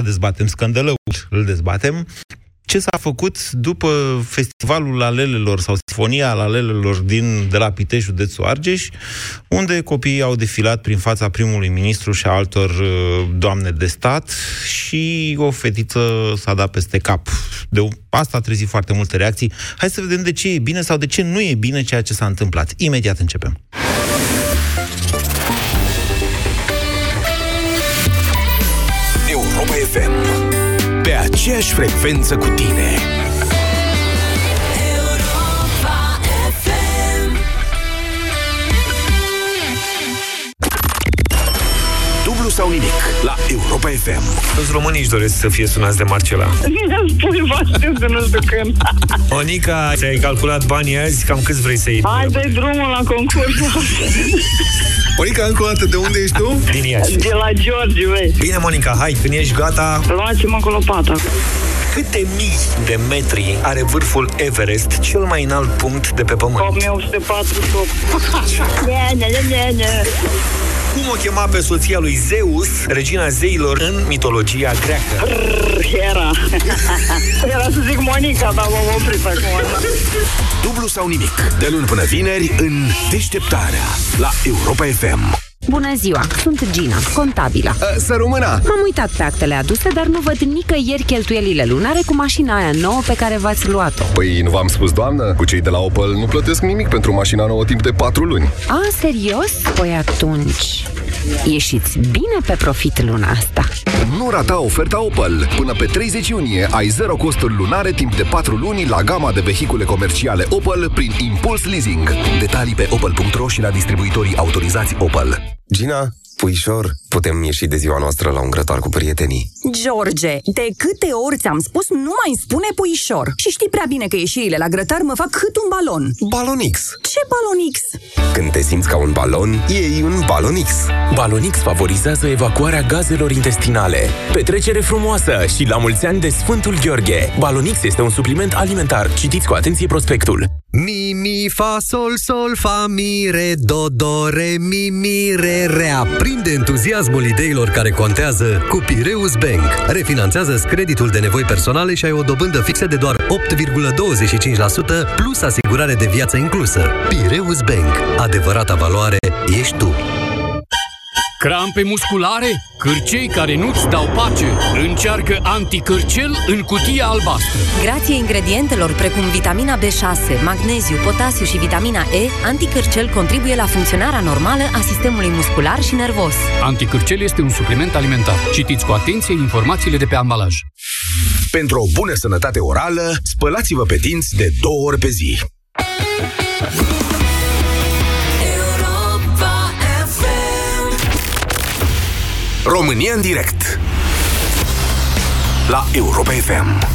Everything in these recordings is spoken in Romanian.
dezbatem, scandalul îl dezbatem, ce s-a făcut după festivalul Alelelor sau Sinfonia Alelelor din, de la Pitești, județul Argeș, unde copiii au defilat prin fața primului ministru și a altor uh, doamne de stat și o fetiță s-a dat peste cap. De asta a trezit foarte multe reacții. Hai să vedem de ce e bine sau de ce nu e bine ceea ce s-a întâmplat. Imediat începem. Aceeași frecvență cu tine. Dublu sau nimic la Europa FM. Toți românii își doresc să fie sunați de Marcela. Spui, vă să nu știu când. Monica, ți-ai calculat banii azi? Cam câți vrei să iei? Hai de drumul la concurs. Monica, încă o dată, de unde ești tu? Din Iași. De la George, vei. Bine, Monica, hai, când ești gata, Luați-mă cu lopata. Câte mii de metri are vârful Everest, cel mai înalt punct de pe Pământ? 1848. Ne, ne, ne, ne, ne. Cum o chema pe soția lui Zeus, regina zeilor în mitologia greacă? Era. Era să zic Monica, dar m-am oprit acum. Dublu sau nimic, de luni până vineri în Deșteptarea la Europa FM. Bună ziua, sunt Gina, contabilă. Să rămână! M-am uitat pe actele aduse, dar nu văd nicăieri cheltuielile lunare cu mașina aia nouă pe care v-ați luat-o. Păi nu v-am spus, doamnă? Cu cei de la Opel nu plătesc nimic pentru mașina nouă timp de 4 luni. A, serios? Păi atunci, ieșiți bine pe profit luna asta. Nu rata oferta Opel. Până pe 30 iunie ai zero costuri lunare timp de 4 luni la gama de vehicule comerciale Opel prin Impuls Leasing. Detalii pe opel.ro și la distribuitorii autorizați Opel. Gina, puișor, putem ieși de ziua noastră la un grătar cu prietenii. George, de câte ori ți-am spus nu mai spune puișor? Și știi prea bine că ieșirile la grătar mă fac cât un balon. Balonix. Ce balonix? Când te simți ca un balon, iei un Balonix. Balonix favorizează evacuarea gazelor intestinale. Petrecere frumoasă și la mulți ani de Sfântul Gheorghe. Balonix este un supliment alimentar. Citiți cu atenție prospectul. Mi, mi, fa, sol, sol, fa, mi, re, do, do, re, mi, mi, re, re. Aprinde entuziasmul ideilor care contează cu Pireus Bank. Refinanțează creditul de nevoi personale și ai o dobândă fixă de doar 8,25% plus asigurare de viață inclusă. Pireus Bank. Adevărata valoare ești tu. Crampe musculare? Cârcei care nu-ți dau pace? Încearcă anticârcel în cutia albastră. Grație ingredientelor precum vitamina B6, magneziu, potasiu și vitamina E, anticârcel contribuie la funcționarea normală a sistemului muscular și nervos. Anticârcel este un supliment alimentar. Citiți cu atenție informațiile de pe ambalaj. Pentru o bună sănătate orală, spălați-vă pe dinți de două ori pe zi. România în direct La Europa FM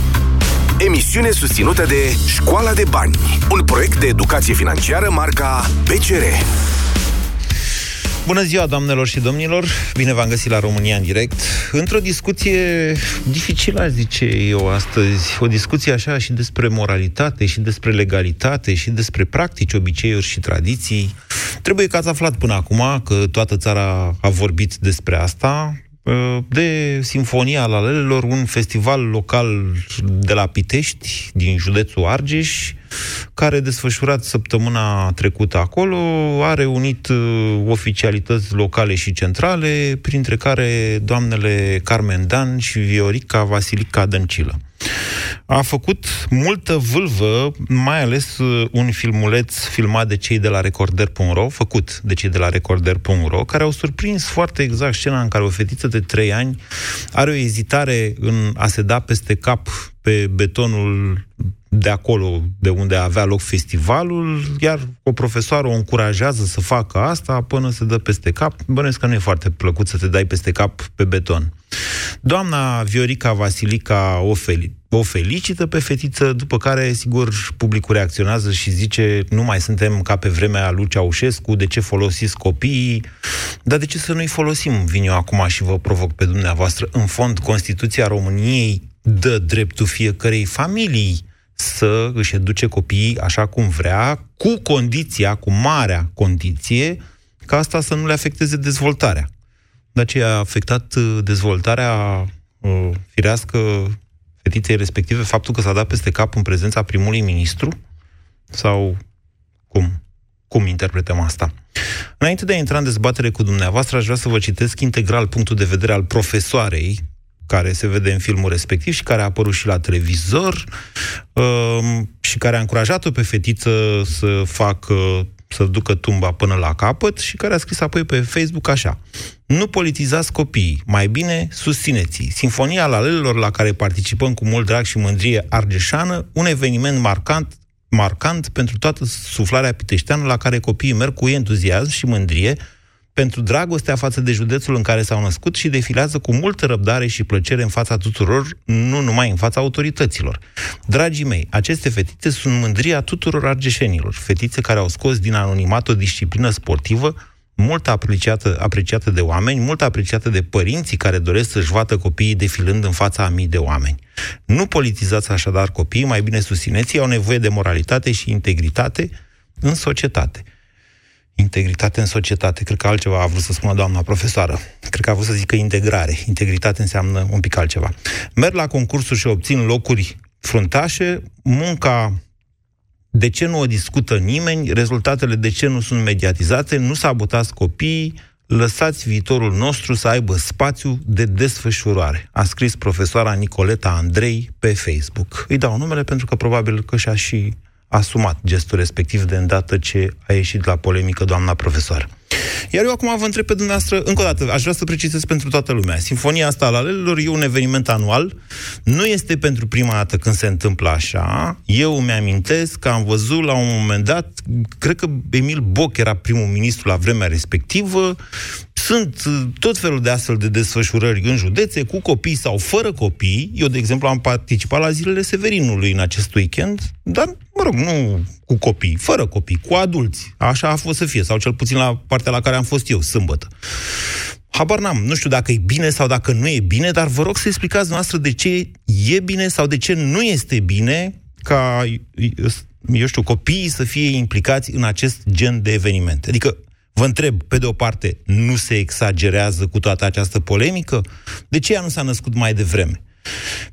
Emisiune susținută de Școala de Bani Un proiect de educație financiară marca PCR Bună ziua, doamnelor și domnilor! Bine v-am găsit la România în direct. Într-o discuție dificilă, aș zice eu astăzi, o discuție așa și despre moralitate, și despre legalitate, și despre practici, obiceiuri și tradiții. Trebuie că ați aflat până acum că toată țara a vorbit despre asta, de Sinfonia Lalelelor, un festival local de la Pitești, din județul Argeș, care desfășurat săptămâna trecută acolo, a reunit uh, oficialități locale și centrale, printre care doamnele Carmen Dan și Viorica Vasilica Dăncilă. A făcut multă vâlvă, mai ales uh, un filmuleț filmat de cei de la Recorder.ro, făcut de cei de la Recorder.ro, care au surprins foarte exact scena în care o fetiță de 3 ani are o ezitare în a se da peste cap pe betonul de acolo, de unde avea loc festivalul, iar o profesoară o încurajează să facă asta până se dă peste cap. Bănesc că nu e foarte plăcut să te dai peste cap pe beton. Doamna Viorica Vasilica o, fel- o felicită pe fetiță, după care, sigur, publicul reacționează și zice nu mai suntem ca pe vremea lui Ceaușescu, de ce folosiți copiii, dar de ce să nu-i folosim? Vin eu acum și vă provoc pe dumneavoastră. În fond, Constituția României dă dreptul fiecărei familii să își educe copiii așa cum vrea, cu condiția, cu marea condiție, ca asta să nu le afecteze dezvoltarea. De aceea a afectat uh, dezvoltarea uh, firească fetiței respective faptul că s-a dat peste cap în prezența primului ministru? Sau cum? Cum interpretăm asta? Înainte de a intra în dezbatere cu dumneavoastră, aș vrea să vă citesc integral punctul de vedere al profesoarei care se vede în filmul respectiv și care a apărut și la televizor uh, și care a încurajat-o pe fetiță să facă să ducă tumba până la capăt și care a scris apoi pe Facebook așa. Nu politizați copiii, mai bine susțineți Sinfonia Lalelelor la care participăm cu mult drag și mândrie argeșană, un eveniment marcant marcant pentru toată suflarea piteșteană la care copiii merg cu entuziasm și mândrie pentru dragostea față de județul în care s-au născut și defilează cu multă răbdare și plăcere în fața tuturor, nu numai în fața autorităților. Dragii mei, aceste fetițe sunt mândria tuturor argeșenilor, fetițe care au scos din anonimat o disciplină sportivă mult apreciată, apreciată de oameni, mult apreciată de părinții care doresc să-și vadă copiii defilând în fața a mii de oameni. Nu politizați așadar copiii, mai bine susțineți, au nevoie de moralitate și integritate în societate. Integritate în societate, cred că altceva a vrut să spună doamna profesoară. Cred că a vrut să zică integrare. Integritate înseamnă un pic altceva. Merg la concursuri și obțin locuri fruntașe, munca de ce nu o discută nimeni, rezultatele de ce nu sunt mediatizate, nu sabotați copiii, lăsați viitorul nostru să aibă spațiu de desfășurare, a scris profesoara Nicoleta Andrei pe Facebook. Îi dau numele pentru că probabil că și-a și asumat gestul respectiv de îndată ce a ieșit la polemică doamna profesoară. Iar eu acum vă întreb pe dumneavoastră, încă o dată, aș vrea să precizez pentru toată lumea. Sinfonia asta a Lalelelor e un eveniment anual, nu este pentru prima dată când se întâmplă așa. Eu îmi amintesc că am văzut la un moment dat, cred că Emil Boc era primul ministru la vremea respectivă, sunt uh, tot felul de astfel de desfășurări în județe, cu copii sau fără copii. Eu, de exemplu, am participat la zilele Severinului în acest weekend, dar, mă rog, nu cu copii, fără copii, cu adulți. Așa a fost să fie, sau cel puțin la partea la care am fost eu, sâmbătă. Habar n-am, nu știu dacă e bine sau dacă nu e bine, dar vă rog să explicați noastră de ce e bine sau de ce nu este bine ca, eu știu, copiii să fie implicați în acest gen de evenimente. Adică, vă întreb, pe de o parte, nu se exagerează cu toată această polemică? De ce ea nu s-a născut mai devreme?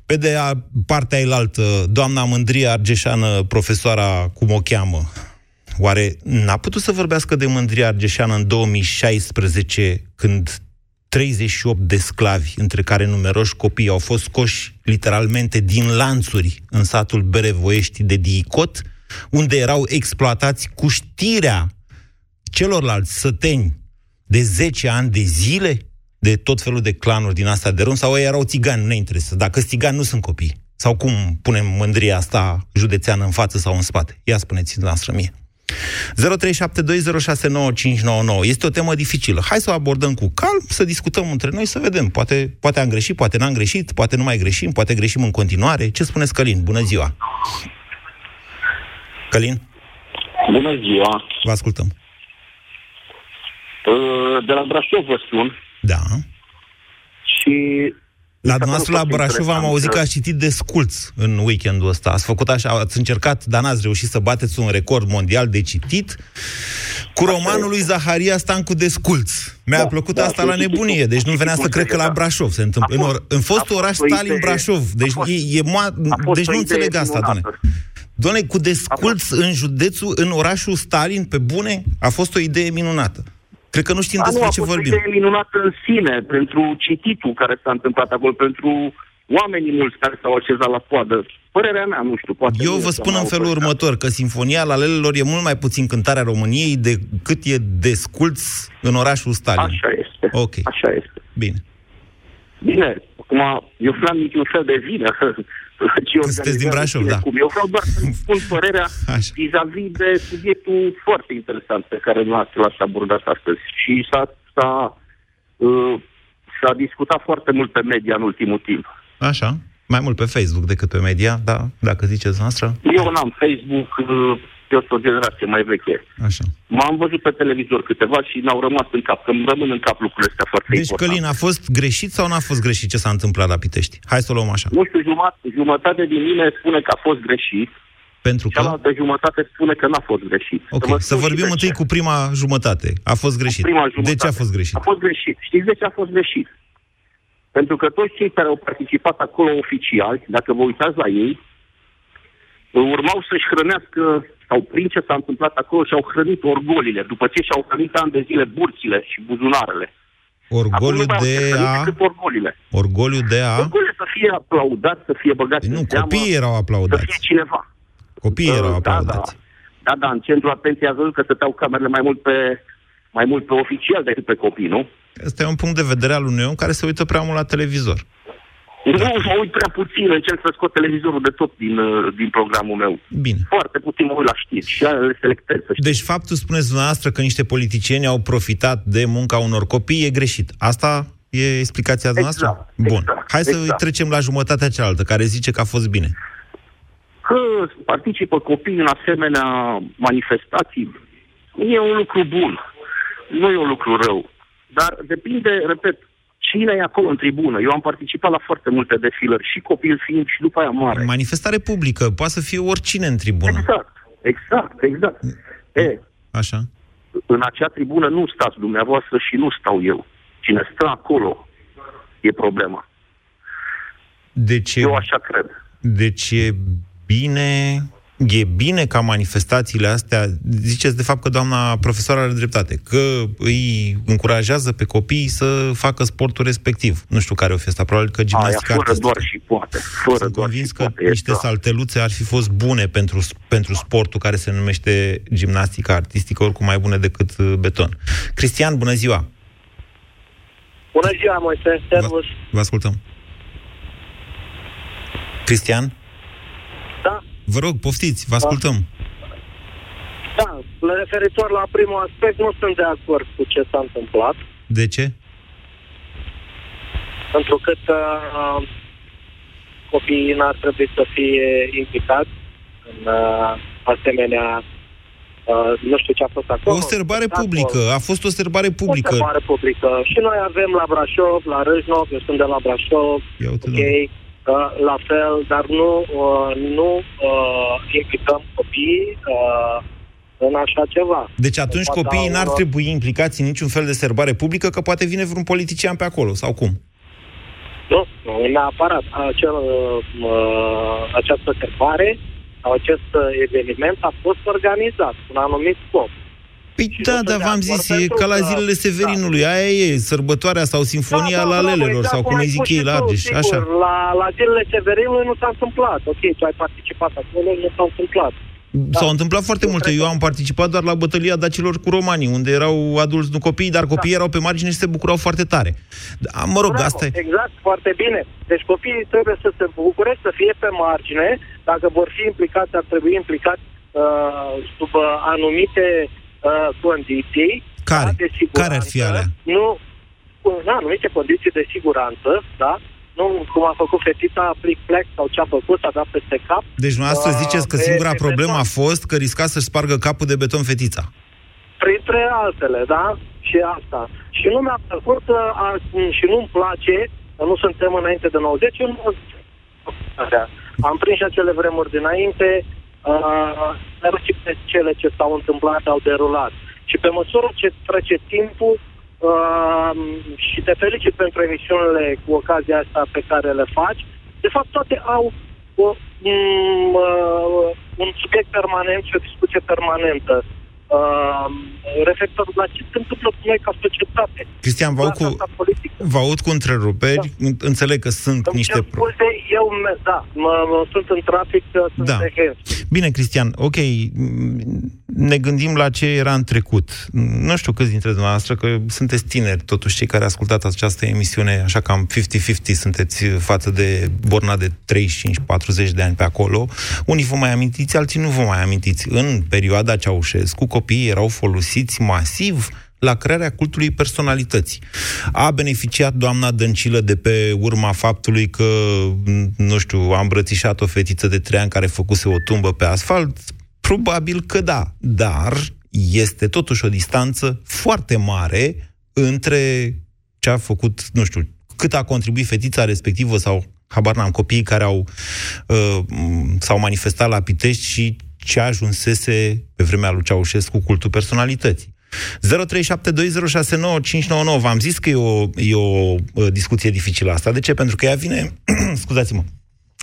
Pe de a, partea ailaltă, doamna Mândrie Argeșană, profesoara, cum o cheamă, oare n-a putut să vorbească de Mândrie Argeșană în 2016, când 38 de sclavi, între care numeroși copii, au fost scoși literalmente din lanțuri în satul Berevoiești de Diicot, unde erau exploatați cu știrea celorlalți săteni de 10 ani de zile? De tot felul de clanuri din asta de rând, sau ei erau țigani, nu ne interesează. Dacă sunt țigani, nu sunt copii. Sau cum punem mândria asta județeană în față sau în spate? Ia spuneți la mie. 0372069599. Este o temă dificilă. Hai să o abordăm cu calm, să discutăm între noi, să vedem. Poate, poate am greșit, poate n-am greșit, poate nu mai greșim, poate greșim în continuare. Ce spuneți, Călin? Bună ziua! Călin? Bună ziua! Vă ascultăm. De la Brașov vă spun. Da. Și la dumneavoastră la Brașov am auzit că ați citit Desculț în weekendul ăsta. Ați făcut așa, ați încercat, dar n-ați reușit să bateți un record mondial de citit cu romanul lui Zaharia Stancu Desculț. Mi-a da, plăcut da, asta la nebunie, deci nu venea să cred că la Brașov se întâmplă. În, or, în fostul oraș Stalin Brașov. Deci, fost, e, e mo- deci nu înțeleg asta, doamne. Doamne, cu Desculț în județul, în orașul Stalin, pe bune, a fost o idee minunată. Cred că nu știm despre nu, ce vorbim. A fost minunată în sine, pentru cititul care s-a întâmplat acolo, pentru oamenii mulți care s-au așezat la poadă. Părerea mea, nu știu, poate... Eu vă spun în felul următor, că Sinfonia la Lelelor e mult mai puțin cântarea României decât e desculț în orașul Stalin. Așa este. Ok. Așa este. Bine. Bine, acum, eu n-am niciun fel de vină ce Sunteți din Brașov, da. Cum. Eu vreau doar să spun părerea Așa. vis-a-vis de subiectul foarte interesant pe care l-ați abordat astăzi. Și s-a, s-a, uh, s-a discutat foarte mult pe media în ultimul timp. Așa. Mai mult pe Facebook decât pe media, da, dacă ziceți noastră. Eu n-am Facebook, uh, eu sunt o generație mai veche. Așa. M-am văzut pe televizor câteva și n-au rămas în cap, că îmi rămân în cap lucrurile astea foarte deci, importante. Deci, Călin, a fost greșit sau n-a fost greșit ce s-a întâmplat la Pitești? Hai să o luăm așa. Nu știu, jumătate, jumătate din mine spune că a fost greșit, pentru că... Cealaltă jumătate spune că n-a fost greșit. Ok, să, să vorbim întâi cu prima jumătate. A fost greșit. Prima jumătate. De ce a fost greșit? A fost greșit. Știți de ce a fost greșit? Pentru că toți cei care au participat acolo oficiali, dacă vă uitați la ei, urmau să-și hrănească sau prin ce s-a întâmplat acolo și-au hrănit orgolile, după ce și-au hrănit ani de zile burțile și buzunarele. Orgoliu de a... Orgolile. Orgoliu de a... Orgoliu să fie aplaudat, să fie băgat nu, în seamă, copiii erau aplaudați. Să fie cineva. Copiii erau Da, aplaudați. Da, da, în centrul atenției ați văzut că stăteau camerele mai mult pe, mai mult pe oficial decât pe copii, nu? Ăsta e un punct de vedere al unui om care se uită prea mult la televizor. Nu, mă uit prea puțin, încerc să scot televizorul de tot din, uh, din programul meu. Bine. Foarte puțin mă uit la știri și le selectez. Să știi. Deci faptul, spuneți dumneavoastră, că niște politicieni au profitat de munca unor copii e greșit. Asta e explicația noastră? Exact, Bun. exact, Hai să exact. trecem la jumătatea cealaltă, care zice că a fost bine. Că participă copiii în asemenea manifestații, e un lucru bun. Nu e un lucru rău. Dar depinde, repet, cine e acolo în tribună. Eu am participat la foarte multe defilări, și copil fiind și după aia mare. Manifestare publică, poate să fie oricine în tribună. Exact, exact, exact. E, Așa. în acea tribună nu stați dumneavoastră și nu stau eu. Cine stă acolo e problema. Deci e, Eu așa cred. deci e bine... E bine ca manifestațiile astea, ziceți de fapt că doamna profesoară are dreptate, că îi încurajează pe copii să facă sportul respectiv. Nu știu care o fi asta, probabil că Aia gimnastica fără artistică. doar și poate. Fără Sunt doar convins și că poate. niște E salteluțe ar fi fost bune pentru, pentru sportul care se numește gimnastica artistică, oricum mai bune decât uh, beton. Cristian, bună ziua! Bună ziua, Moise, servus. Vă ascultăm. Cristian? Da. Vă rog, poftiți, vă ascultăm. Da, referitor la primul aspect, nu sunt de acord cu ce s-a întâmplat, De ce? pentru că uh, copiii n-ar trebui să fie implicați în uh, asemenea, uh, nu știu ce a fost acolo. O serbare spectacol. publică, a fost o serbare O publică. serbare publică. Și noi avem la Brașov, la Râșnov, eu sunt de la Brașov, Ia uite, ok, uh, la fel, dar nu, uh, nu uh, implicăm copiii uh, în așa ceva. Deci atunci Poate copiii la n-ar unor- trebui implicați în niciun fel de serbare publică, că poate vine vreun politician pe acolo, sau cum? Nu, nu neapărat. Acel, uh, această serbare sau acest uh, eveniment a fost organizat cu un anumit scop. Păi da, dar v-am zis, e ca la zilele Severinului, aia e, sărbătoarea sau sinfonia la lelelor, sau cum îi zic ei la Argeș, așa. La, la zilele Severinului nu s-a întâmplat. Ok, tu ai participat acolo, nu s-a întâmplat. S-au întâmplat foarte multe. Eu am participat doar la bătălia dacilor cu romanii, unde erau adulți, nu copii, dar copiii erau pe margine și se bucurau foarte tare. Da, mă rog, Bravo, asta e. Exact, foarte bine. Deci copiii trebuie să se bucure, să fie pe margine. Dacă vor fi implicați, ar trebui implicați uh, sub uh, anumite uh, condiții. Care? Da, de siguranță. Care ar fi alea? Nu, cu în anumite condiții de siguranță, da? Nu cum a făcut fetița plic-plec sau ce a făcut, a dat peste cap. Deci dumneavoastră Uh, ziceți că pe- singura pe problemă beton. a fost că risca să-și spargă capul de beton fetița. Printre altele, da? Și asta. Și nu mi-a plăcut uh, a, și nu-mi place, că nu suntem înainte de 90, eu nu am prins și acele vremuri dinainte, uh, dar și pe cele ce s-au întâmplat, au derulat. Și pe măsură ce trece timpul, uh, și te felicit pentru emisiunile cu ocazia asta pe care le faci, de fapt toate au o, mm, uh, un subiect permanent și o discuție permanentă. Uh, referitor la ce se întâmplă cu noi ca societate. Cristian, vă aud Clasa cu, asta politică. vă aud cu întreruperi, înțeleg că sunt Îmi niște... cer Pro... scuze, eu, me- da, mă, mă, sunt în trafic, sunt Da. de hens. Bine, Cristian, ok, m, ne gândim la ce era în trecut. Nu știu câți dintre dumneavoastră, că sunteți tineri, totuși cei care ascultați această emisiune, așa cam 50-50 sunteți față de borna de 35-40 de ani pe acolo. Unii vă mai amintiți, alții nu vă mai amintiți. În perioada Ceaușescu, copiii erau folosiți masiv la crearea cultului personalității. A beneficiat doamna Dăncilă de pe urma faptului că, m, nu știu, a îmbrățișat o fetiță de trei ani care făcuse o tumbă pe asfalt? Probabil că da, dar este totuși o distanță foarte mare între ce a făcut, nu știu, cât a contribuit fetița respectivă sau, habar n-am, copiii care au uh, m, s-au manifestat la Pitești și ce ajunsese pe vremea lui Ceaușescu cultul personalității. 0372069599. V-am zis că e o, e o uh, discuție dificilă asta. De ce? Pentru că ea vine, scuzați-mă,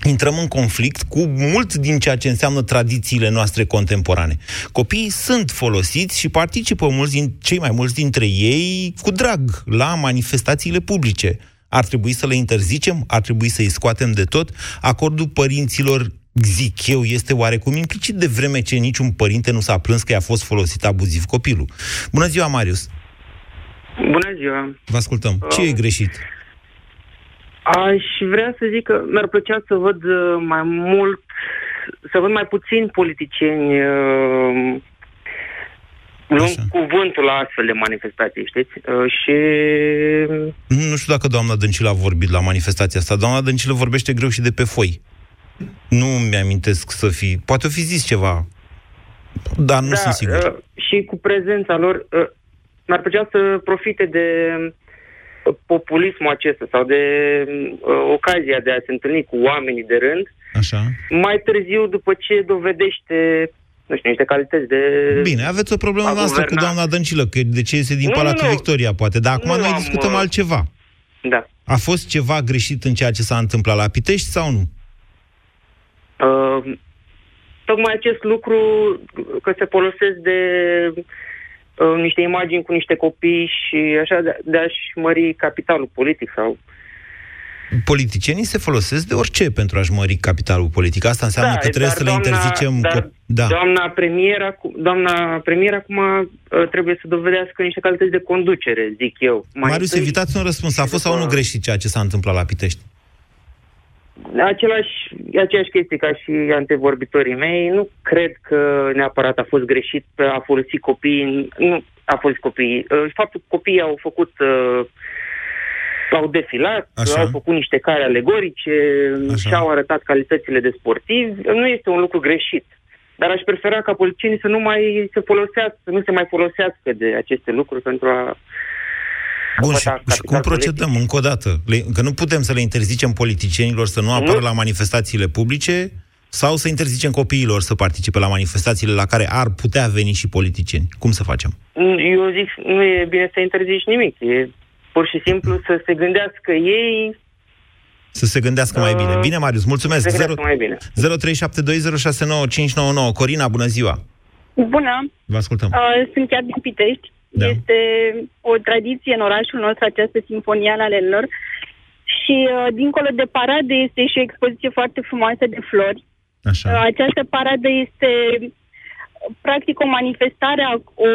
intrăm în conflict cu mult din ceea ce înseamnă tradițiile noastre contemporane. Copiii sunt folosiți și participă mulți din, cei mai mulți dintre ei cu drag la manifestațiile publice. Ar trebui să le interzicem? Ar trebui să-i scoatem de tot? Acordul părinților zic eu, este oarecum implicit de vreme ce niciun părinte nu s-a plâns că i-a fost folosit abuziv copilul. Bună ziua, Marius! Bună ziua! Vă ascultăm. Ce uh, e greșit? Aș vrea să zic că mi-ar plăcea să văd uh, mai mult, să văd mai puțini politicieni uh, luând cuvântul la astfel de manifestații, știți? Uh, și... Nu știu dacă doamna Dăncilă a vorbit la manifestația asta. Doamna Dăncilă vorbește greu și de pe foi. Nu mi-amintesc să fi... Poate o fi zis ceva, dar nu da, sunt sigur. Uh, și cu prezența lor, uh, mi-ar plăcea să profite de uh, populismul acesta sau de uh, ocazia de a se întâlni cu oamenii de rând, Așa. mai târziu după ce dovedește nu știu, niște calități de... Bine, aveți o problemă noastră cu doamna Dăncilă, că de ce iese din nu, Palatul nu, Victoria, poate, dar acum nu noi am, discutăm uh, altceva. Da. A fost ceva greșit în ceea ce s-a întâmplat la Pitești sau nu? Uh, tocmai acest lucru că se folosesc de uh, niște imagini cu niște copii și așa de, de a-și mări capitalul politic sau politicienii se folosesc de orice pentru a-și mări capitalul politic. Asta înseamnă da, că trebuie să doamna, le interzicem... Dar, da. doamna, premier, doamna premier acum uh, trebuie să dovedească niște calități de conducere, zic eu. Mai Marius, evitați un răspuns. A fost sau nu greșit ceea ce s-a întâmplat la Pitești? Același, aceeași chestie ca și antevorbitorii mei, nu cred că neapărat a fost greșit a folosi copiii, nu a fost copiii. Uh, faptul că copiii au făcut uh, au defilat, Așa. au făcut niște care alegorice Așa. și au arătat calitățile de sportivi, nu este un lucru greșit. Dar aș prefera ca politicienii să nu mai se folosească, să nu se mai folosească de aceste lucruri pentru a Bun, și, și cum procedăm politic. încă o dată? Le, că nu putem să le interzicem politicienilor să nu apară nu. la manifestațiile publice sau să interzicem copiilor să participe la manifestațiile la care ar putea veni și politicieni. Cum să facem? Eu zic, nu e bine să interzici nimic. E pur și simplu să se gândească ei să se gândească mai bine. Bine, Marius, mulțumesc. Să se mai bine. 0372069599. Corina, bună ziua! Bună! Vă ascultăm. Uh, sunt chiar din Pitești. Da. Este o tradiție în orașul nostru această sinfonie a lalelor. Și uh, dincolo de paradă este și o expoziție foarte frumoasă de flori. Așa. Uh, această paradă este practic o manifestare, o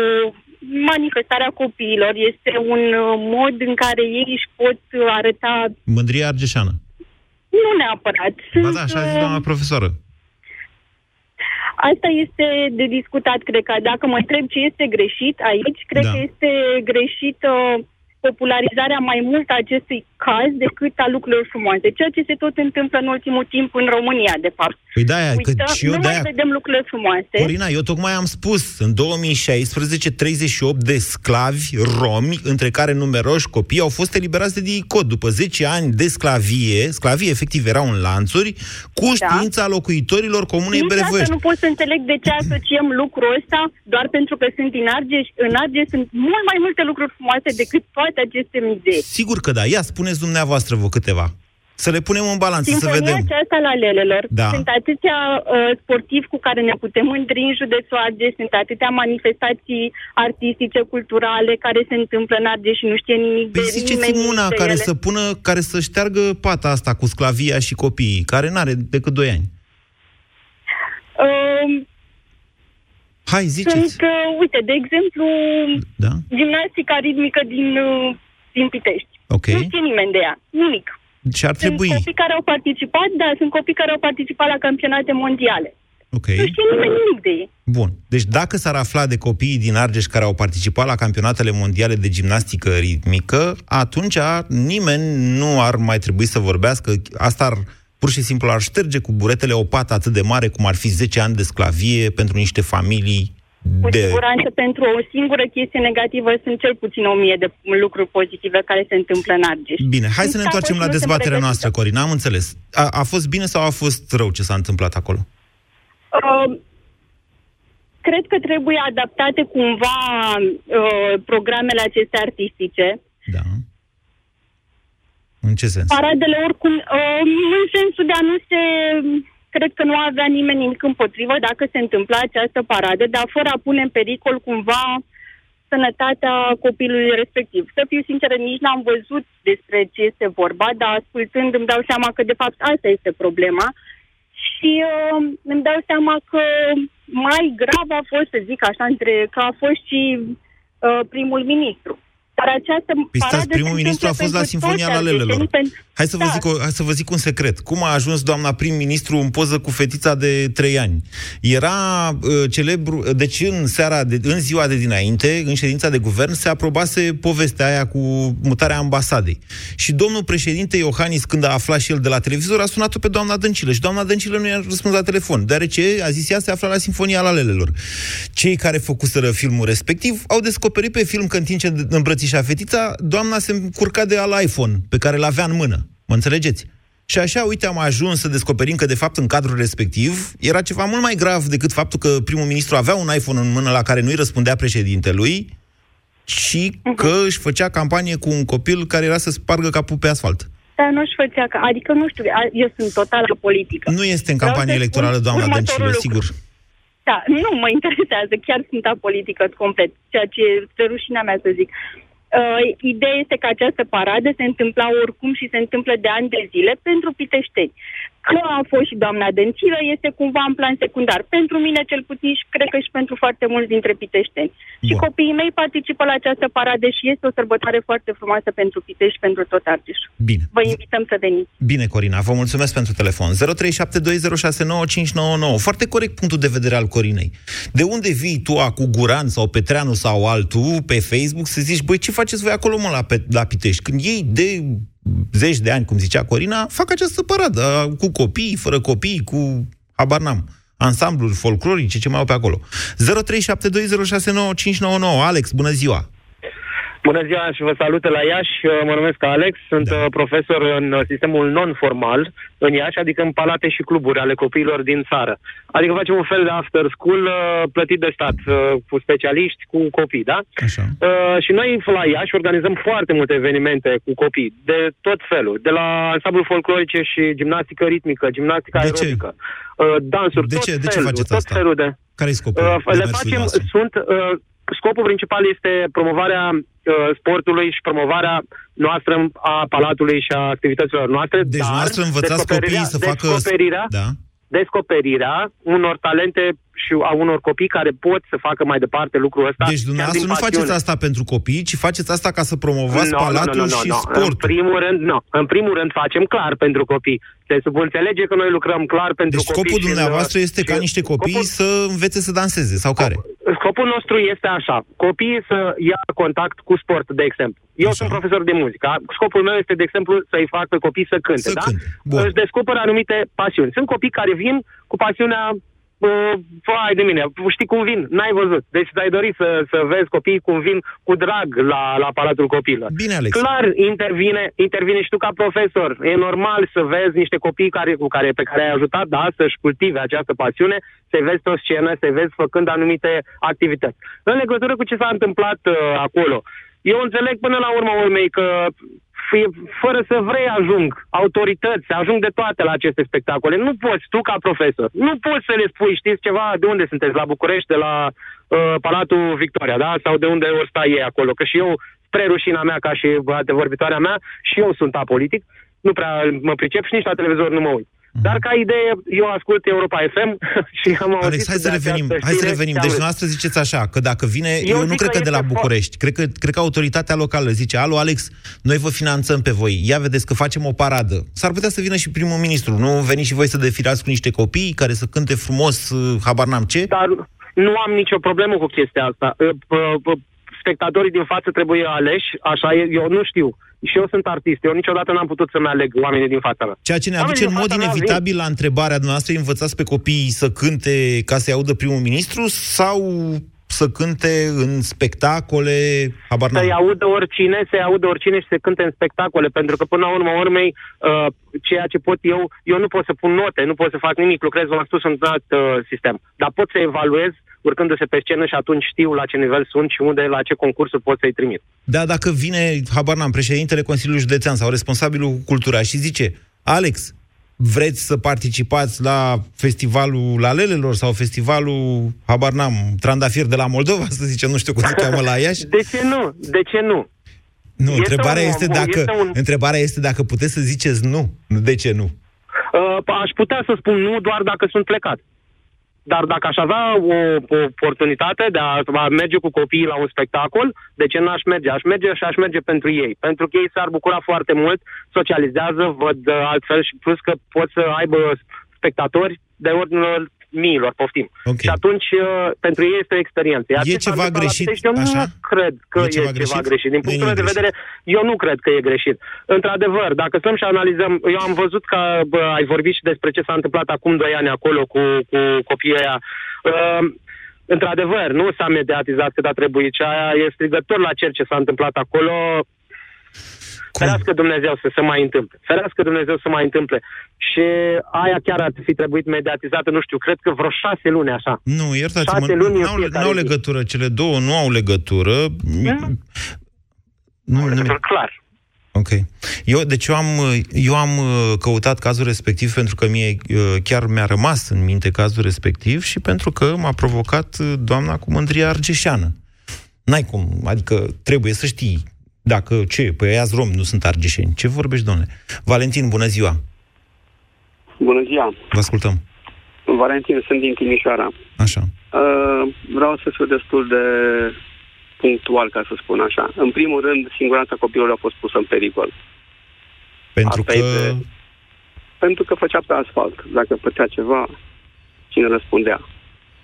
manifestarea copiilor. Este un uh, mod în care ei își pot uh, arăta... Mândria argeșană. Nu neapărat. Ba da, așa a zis uh, doamna profesoră. Asta este de discutat, cred că. Dacă mă întreb ce este greșit aici, cred da. că este greșit uh, popularizarea mai mult a acestui caz decât a lucrurilor frumoase. Ceea ce se tot întâmplă în ultimul timp în România, de fapt. Păi da, Uită, că și eu nu de-aia... mai vedem lucrurile frumoase. Corina, eu tocmai am spus, în 2016, 38 de sclavi romi, între care numeroși copii, au fost eliberați de DICOT după 10 ani de sclavie. Sclavie, efectiv, erau în lanțuri, cu da. știința locuitorilor comunei Brevoiești. nu pot să înțeleg de ce asociem lucrul ăsta doar pentru că sunt din Argeș. În Argeș sunt mult mai multe lucruri frumoase decât toate aceste mizeri. Sigur că da. Ia, spuneți dumneavoastră vă câteva. Să le punem în balanță, Sinfonia să vedem. aceasta la lelelor. Da. Sunt atâția uh, sportivi cu care ne putem mândri în județul Argeș, sunt atâtea manifestații artistice, culturale care se întâmplă în Argeș și nu știe nimic păi de ziceți una care ele. să pună, care să șteargă pata asta cu sclavia și copiii, care n-are decât 2 ani. Uh, Hai, ziceți. Sunt, uh, uite, de exemplu, da? gimnastica ritmică din, uh, din Pitești. Okay. Nu știe nimeni de ea, nimic. Și ar trebui... Sunt copii care au participat, da, sunt copii care au participat la campionate mondiale. Okay. Nu știe nimeni nimic de ei. Bun. Deci dacă s-ar afla de copiii din Argeș care au participat la campionatele mondiale de gimnastică ritmică, atunci nimeni nu ar mai trebui să vorbească. Asta ar pur și simplu ar șterge cu buretele o pată atât de mare cum ar fi 10 ani de sclavie pentru niște familii cu de... siguranță, pentru o singură chestie negativă sunt cel puțin o mie de lucruri pozitive care se întâmplă în Argeș. Bine, hai să ne întoarcem la dezbaterea noastră, Corina. Am înțeles. A, a fost bine sau a fost rău ce s-a întâmplat acolo? Uh, cred că trebuie adaptate cumva uh, programele acestea artistice. Da. În ce sens? Paradele oricum, uh, în sensul de a nu se... Cred că nu avea nimeni nimic împotrivă dacă se întâmpla această paradă, dar fără a pune în pericol cumva sănătatea copilului respectiv. Să fiu sinceră, nici n-am văzut despre ce este vorba, dar ascultând îmi dau seama că de fapt asta este problema și uh, îmi dau seama că mai grav a fost, să zic așa, între, că a fost și uh, primul ministru. Dar această păi stați, primul ministru a fost la Sinfonia Lalelelor. Hai să, vă da. zic o, hai să vă zic un secret. Cum a ajuns doamna prim-ministru în poză cu fetița de 3 ani? Era uh, celebru... Deci în seara, de, în ziua de dinainte, în ședința de guvern, se aprobase povestea aia cu mutarea ambasadei. Și domnul președinte Iohannis, când a aflat și el de la televizor, a sunat-o pe doamna Dăncilă. Și doamna Dăncilă nu i-a răspuns la telefon, deoarece, a zis ea, se afla la Sinfonia Lalelelor. Cei care făcuseră filmul respectiv au descoperit pe film că în timp ce îmbrățișa fetița, doamna se încurca de al iPhone pe care l avea în mână. Mă înțelegeți? Și așa, uite, am ajuns să descoperim că, de fapt, în cadrul respectiv, era ceva mult mai grav decât faptul că primul ministru avea un iPhone în mână la care nu-i răspundea președintelui și că mhm. își făcea campanie cu un copil care era să spargă capul pe asfalt. Dar nu-și făcea, adică nu știu, eu sunt total politică. Nu este în campanie electorală, doamna Dăncilă, sigur. Da, nu mă interesează, chiar sunt apolitică complet, ceea ce este rușinea mea să zic. Uh, ideea este că această paradă se întâmpla oricum și se întâmplă de ani de zile pentru piteșteni. Că a fost și doamna Dăncilă este cumva în plan secundar. Pentru mine, cel puțin, și cred că și pentru foarte mulți dintre piteșteni. Bun. Și copiii mei participă la această paradă și este o sărbătoare foarte frumoasă pentru Pitești și pentru tot Argeșul. Bine. Vă invităm să veniți. Bine, Corina, vă mulțumesc pentru telefon. 0372069599. Foarte corect punctul de vedere al Corinei. De unde vii tu cu Guran sau Petreanu sau altul pe Facebook să zici, băi, ce faceți voi acolo, mă, la, la Pitești? Când ei de zeci de ani, cum zicea Corina, fac această paradă cu copii, fără copii, cu, habar n-am, ansambluri folclorice, ce mai au pe acolo. 0372069599. Alex, bună ziua! Bună ziua și vă salut la Iași. Mă numesc Alex, sunt da. Uh, profesor în uh, sistemul non-formal în Iași, adică în palate și cluburi ale copiilor din țară. Adică facem un fel de after school uh, plătit de stat, cu specialiști, cu copii, da? Așa. Și noi la Iași organizăm foarte multe evenimente cu copii, de tot felul, de la ansamblu folclorice și gimnastică ritmică, gimnastică de aerobică, dansuri, de tot ce? felul, de ce faceți tot asta? felul de... Care-i scopul? le facem, sunt scopul principal este promovarea uh, sportului și promovarea noastră a palatului și a activităților noastre. Deci dar noastră învățați copiii să facă... Descoperirea, da. descoperirea unor talente și a unor copii care pot să facă mai departe lucrul ăsta. Deci dumneavoastră nu pasiune. faceți asta pentru copii, ci faceți asta ca să promovați no, palatul no, no, no, și no. sportul. În primul rând, nu. În primul rând facem clar pentru copii. Se subînțelege că noi lucrăm clar pentru deci copii. scopul dumneavoastră și, este ca niște copii scopul, să învețe să danseze, sau care? Scopul nostru este așa. Copiii să ia contact cu sport, de exemplu. Eu așa. sunt profesor de muzică. Scopul meu este, de exemplu, să-i fac pe copii să cânte, să da? Cânte. Bun. Își descoperă anumite pasiuni. Sunt copii care vin cu pasiunea vai de mine, știi cum vin? N-ai văzut. Deci ai dorit să, să vezi copiii cum vin cu drag la, la Palatul Copilă. Bine, Alex. Clar, intervine, intervine și tu ca profesor. E normal să vezi niște copii care, cu care, pe care ai ajutat, da, să-și cultive această pasiune, să-i vezi pe o scenă, să-i vezi făcând anumite activități. În legătură cu ce s-a întâmplat uh, acolo, eu înțeleg până la urmă urmei că fără să vrei ajung autorități, ajung de toate la aceste spectacole. Nu poți tu ca profesor, nu poți să le spui, știți ceva, de unde sunteți, la București, de la uh, Palatul Victoria, da? Sau de unde ori sta ei acolo. Că și eu, spre rușina mea, ca și vorbitoarea mea, și eu sunt apolitic, nu prea mă pricep și nici la televizor nu mă uit. Mhm. Dar ca idee, eu ascult Europa FM și am auzit Alex, hai să revenim, hai să revenim. Deci dumneavoastră ziceți așa, că dacă vine, eu, eu nu cred că, că de la București, cred că, cred că autoritatea locală zice, alo Alex, noi vă finanțăm pe voi, ia vedeți că facem o paradă. S-ar putea să vină și primul ministru, nu veniți și voi să defilați cu niște copii care să cânte frumos, uh, habar n-am ce? Dar nu am nicio problemă cu chestia asta. Uh, spectatorii din față trebuie aleși, așa e, eu nu știu și eu sunt artist. Eu niciodată n-am putut să-mi aleg oamenii din fața mea. Ceea ce ne aduce în mod inevitabil la întrebarea noastră, învățați pe copii să cânte ca să-i audă primul ministru sau să cânte în spectacole, habar Să-i audă oricine, să-i audă oricine și să cânte în spectacole, pentru că până la urmă urmei, uh, ceea ce pot eu, eu nu pot să pun note, nu pot să fac nimic, lucrez, v-am spus, în alt uh, sistem, dar pot să evaluez urcându-se pe scenă și atunci știu la ce nivel sunt și unde, la ce concursuri pot să-i trimit. Da, dacă vine, habar n-am, președintele Consiliului Județean sau responsabilul cu cultura și zice, Alex, vreți să participați la festivalul Lalelelor sau festivalul, habar n-am, Trandafir de la Moldova, să zicem, nu știu cum se cheamă la Iași? De ce nu? De ce nu? Nu, Este întrebarea, un- este dacă, este un- întrebarea este dacă puteți să ziceți nu. Nu, De ce nu? Uh, aș putea să spun nu doar dacă sunt plecat. Dar dacă aș avea o, o oportunitate de a, a merge cu copiii la un spectacol, de ce n-aș merge? Aș merge și aș merge pentru ei. Pentru că ei s-ar bucura foarte mult, socializează, văd uh, altfel și plus că pot să aibă spectatori de ordinul miilor, poftim. Okay. Și atunci, uh, pentru ei este o experiență. Iar E ce s-a ceva întâmplat la greșit, Pitești, Eu așa? nu cred că E e, ceva ceva, greșit? greșit. Din Nu e punctul meu nimic de vedere, eu nu cred că e greșit. Într-adevăr, dacă stăm și analizăm, eu am văzut că bă, ai vorbit și despre ce s-a întâmplat acum doi ani acolo cu, cu copiii aia. Uh, într-adevăr, nu s-a mediatizat cât a trebuit și aia e strigător la cer ce s-a întâmplat acolo. Ferească Dumnezeu să se mai întâmple. Ferească Dumnezeu să mai întâmple. Și aia chiar ar fi trebuit mediatizată, nu știu, cred că vreo șase luni așa. Nu, iertați-mă, Șase luni nu în au, fiecare n-au zi. legătură, cele două nu au legătură. Nu, nu, clar. Ok. Eu, deci eu am, eu am uh, căutat cazul respectiv pentru că mie uh, chiar mi-a rămas în minte cazul respectiv și pentru că m-a provocat uh, doamna cu mândria argeșeană. N-ai cum, adică trebuie să știi dacă ce, păi aia rom, nu sunt argeșeni. Ce vorbești, domnule? Valentin, bună ziua! Bună ziua! Vă ascultăm. Valentin, sunt din Timișoara. Așa. Uh, vreau să fiu destul de punctual, ca să spun așa. În primul rând, siguranța copilului a fost pusă în pericol. Pentru Asta că... e de- Pentru că făcea pe asfalt. Dacă făcea ceva, cine răspundea?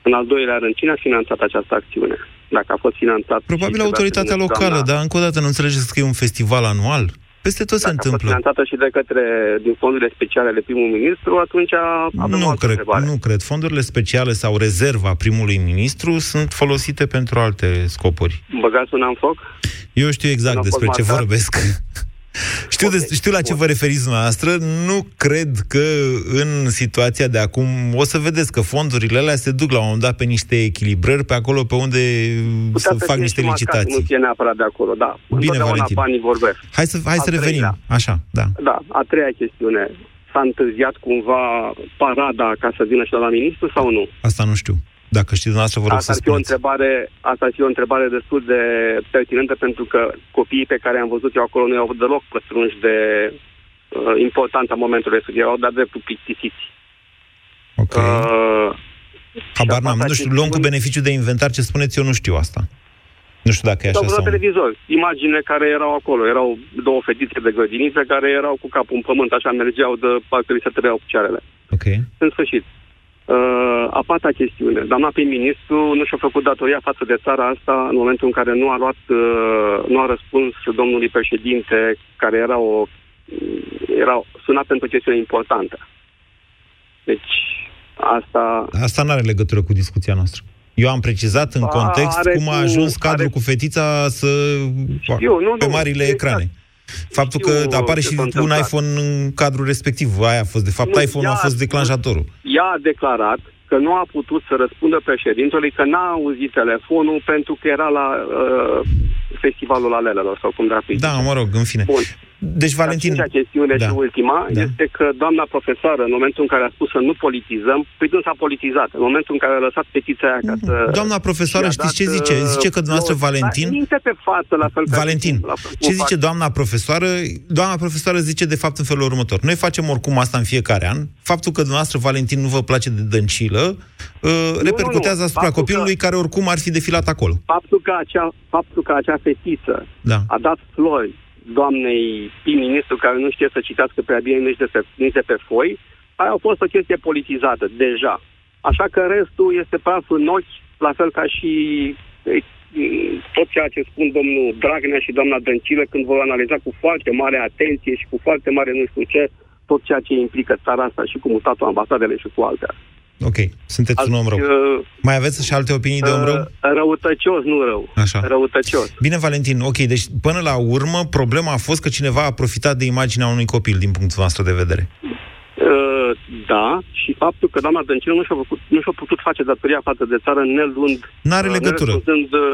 În al doilea rând, cine a finanțat această acțiune? Dacă a fost finanțat... Probabil și trebuia să autoritatea vină locală, doamna- dar încă o dată nu înțelegeți că e un festival anual? Peste tot se Dacă a fost întâmplă. finanțată și de către, din fondurile speciale ale primul ministru, atunci avem o Nu altă cred, întrebare. nu cred. Fondurile speciale sau rezerva primului ministru sunt folosite pentru alte scopuri. Băgați una în foc? Eu știu exact Nu a fost despre ce marcat? vorbesc. Știu, de, știu la ce vă referiți dumneavoastră. Nu cred că în situația de acum... O să vedeți că fondurile alea se duc la un moment dat pe niște echilibrări pe acolo pe unde Putea să să fac fie niște și marcat, licitații. Nu fie neapărat de acolo, da. Bine, Întotdeauna Valentin. banii vorbesc. Hai să, hai A să revenim. treilea. Așa, da. Da, a treia chestiune. S-a întârziat cumva parada ca să vină și la ministru sau nu? Asta nu știu. Dacă știți dumneavoastră, vă rog Asta să ar, fi o spuneți. întrebare, asta ar fi o întrebare destul de pertinentă pentru că copiii pe care am văzut eu acolo nu au avut deloc păstrunși de uh, importanța momentului respectiv. Erau de dreptul plictisiți. Ok. Uh, Habar și n-am. asta Nu știu, chestiuni- luăm cu beneficiu de inventar ce spuneți, eu nu știu asta. Nu știu dacă e Sau așa la sau nu. televizor, imagine care erau acolo. Erau două fetițe de grădiniță care erau cu capul în pământ, așa mergeau de parcă li se tăreau picioarele. Ok. În sfârșit, uh, a pata chestiune. Doamna prim-ministru nu și-a făcut datoria față de țara asta în momentul în care nu a luat, uh, nu a răspuns domnului președinte, care era o era sunat pentru o chestiune importantă. Deci, asta... Asta nu are legătură cu discuția noastră. Eu am precizat în Ba, context are cum a cu- ajuns cadrul cu fetița să Știu, nu, pe nu, marile exact. ecrane. Faptul Știu că apare ce și s-a un întâmplat. iPhone în cadrul respectiv. Aia a fost, de fapt, Nu, iPhone-ul a ea- fost declanșatorul. Ea a declarat că nu a putut să răspundă președintelui, că n-a auzit telefonul pentru că era la uh, festivalul Alelelor sau cum dracu Da, mă rog, în fine. Bun. Deci, Valentin... A cincea chestiune Da. și ultima Da. este că doamna profesoară, în momentul în care a spus să nu politizăm, păi nu s-a politizat. În momentul în care a lăsat petiția aia ca să... Doamna profesoară, și-a știți ce dat, zice? uh, Zice că dumneavoastră, flori. Valentin... Da, minte pe față, la fel ca Valentin, la fel cum ce fac. zice doamna profesoară? Doamna profesoară zice de fapt în felul următor. Noi facem oricum asta în fiecare an. Faptul că dumneavoastră, Valentin, nu vă place de dăncilă, uh, repercutează nu. asupra Faptul copilului care oricum ar fi defilat acolo. Faptul că acea, faptul că acea fetiță Da. a dat flori doamnei prim-ministru care nu știe să citească prea bine nici de, pe, nici de pe foi, aia a fost o chestie politizată, deja. Așa că restul este praf în ochi, la fel ca și e, tot ceea ce spun domnul Dragnea și doamna Dăncilă când vor analiza cu foarte mare atenție și cu foarte mare nu știu ce tot ceea ce implică țara asta și cu mutatul ambasadele și cu altele. Ok, sunteți un om rău. Uh, Mai aveți și alte opinii de om rău? uh, răutăcios, nu rău. Așa. Răutăcios. Bine, Valentin, ok, deci până la urmă problema a fost că cineva a profitat de imaginea unui copil din punctul nostru de vedere. Uh, da, și faptul că doamna Dăncilă nu și-a, făcut, nu și-a putut face datoria față de țară nelund... N-are legătură.